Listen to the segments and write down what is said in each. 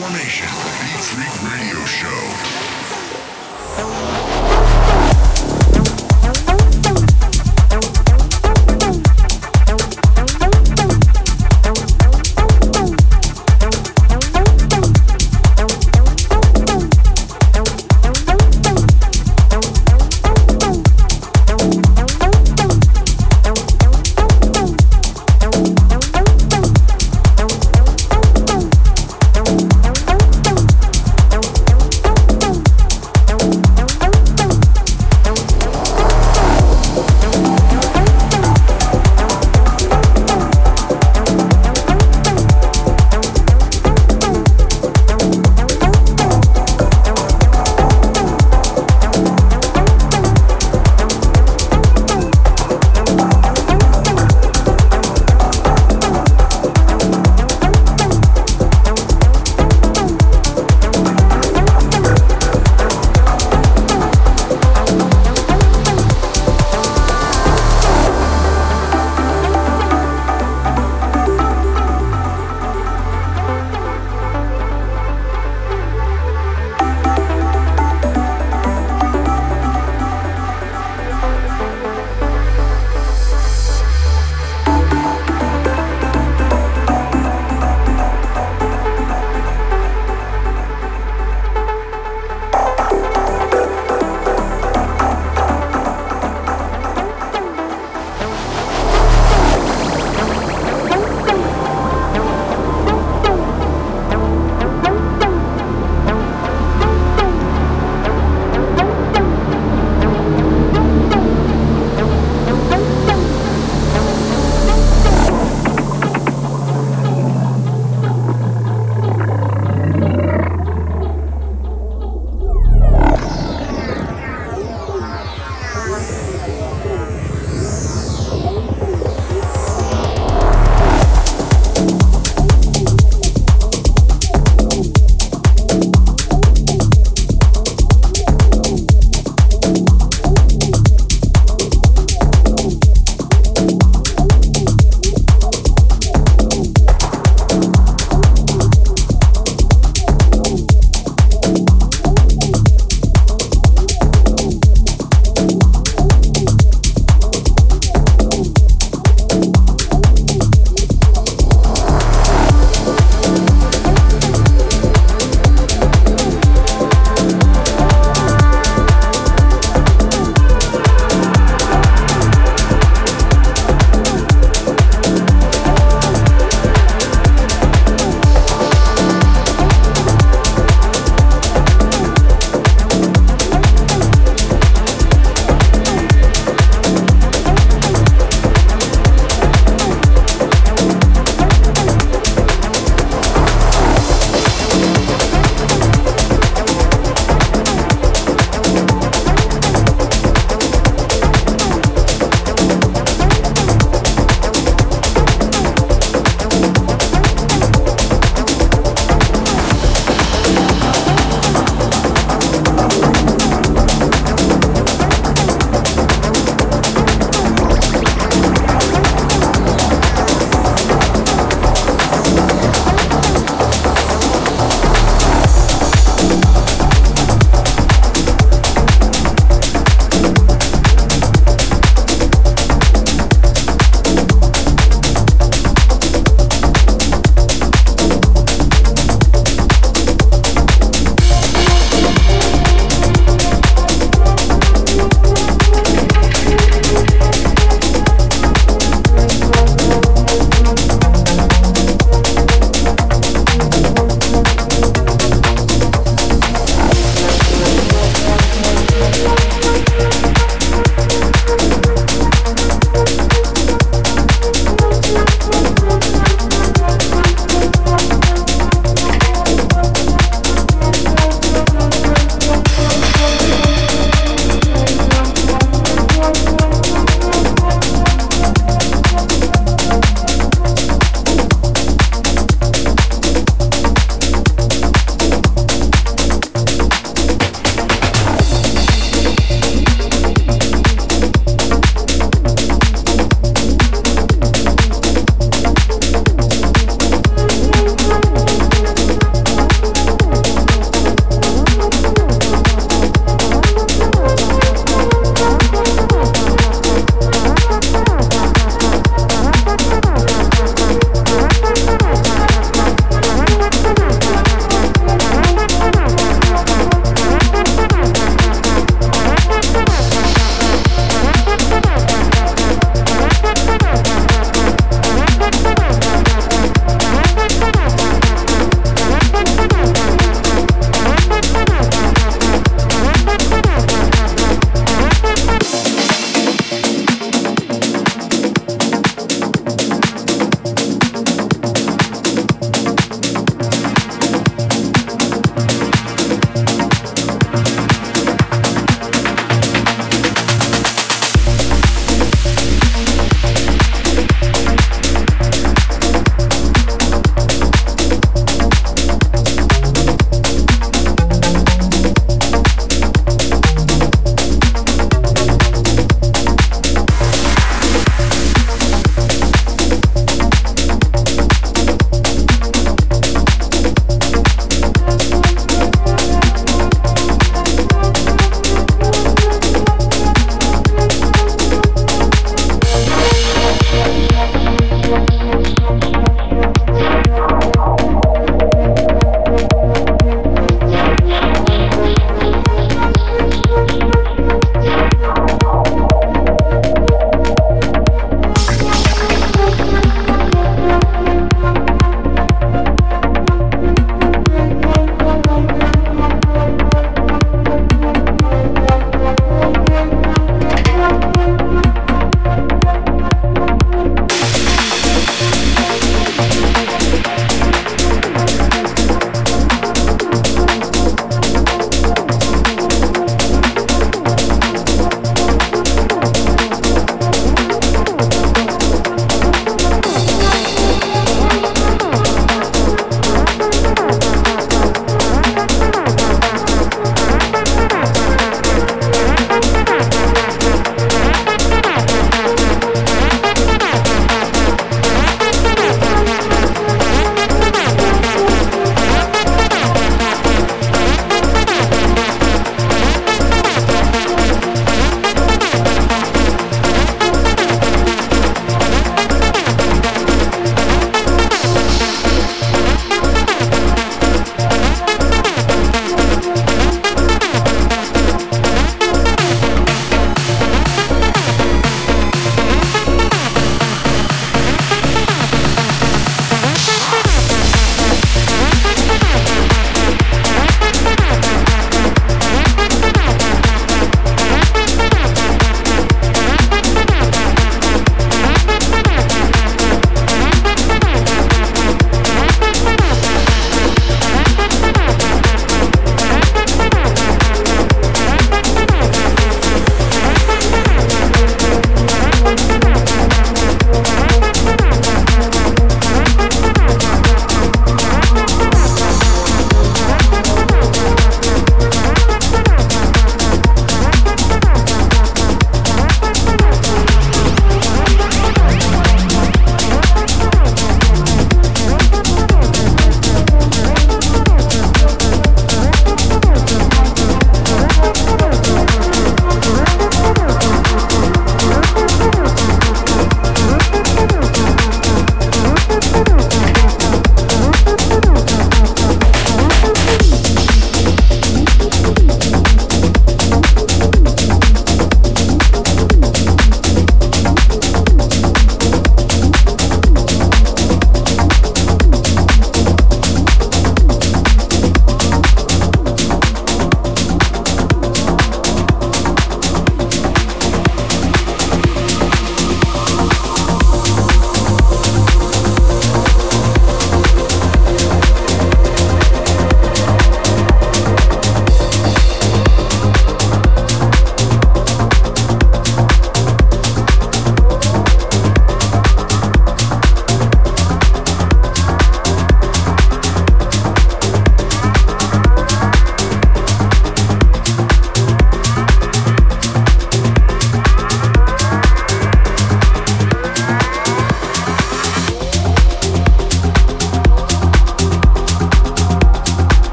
With D-Formation, Beat Freak Radio Show.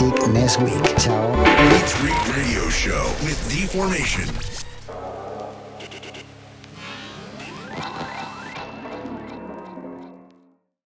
music next week. Ciao. Radio Show with D-Formation.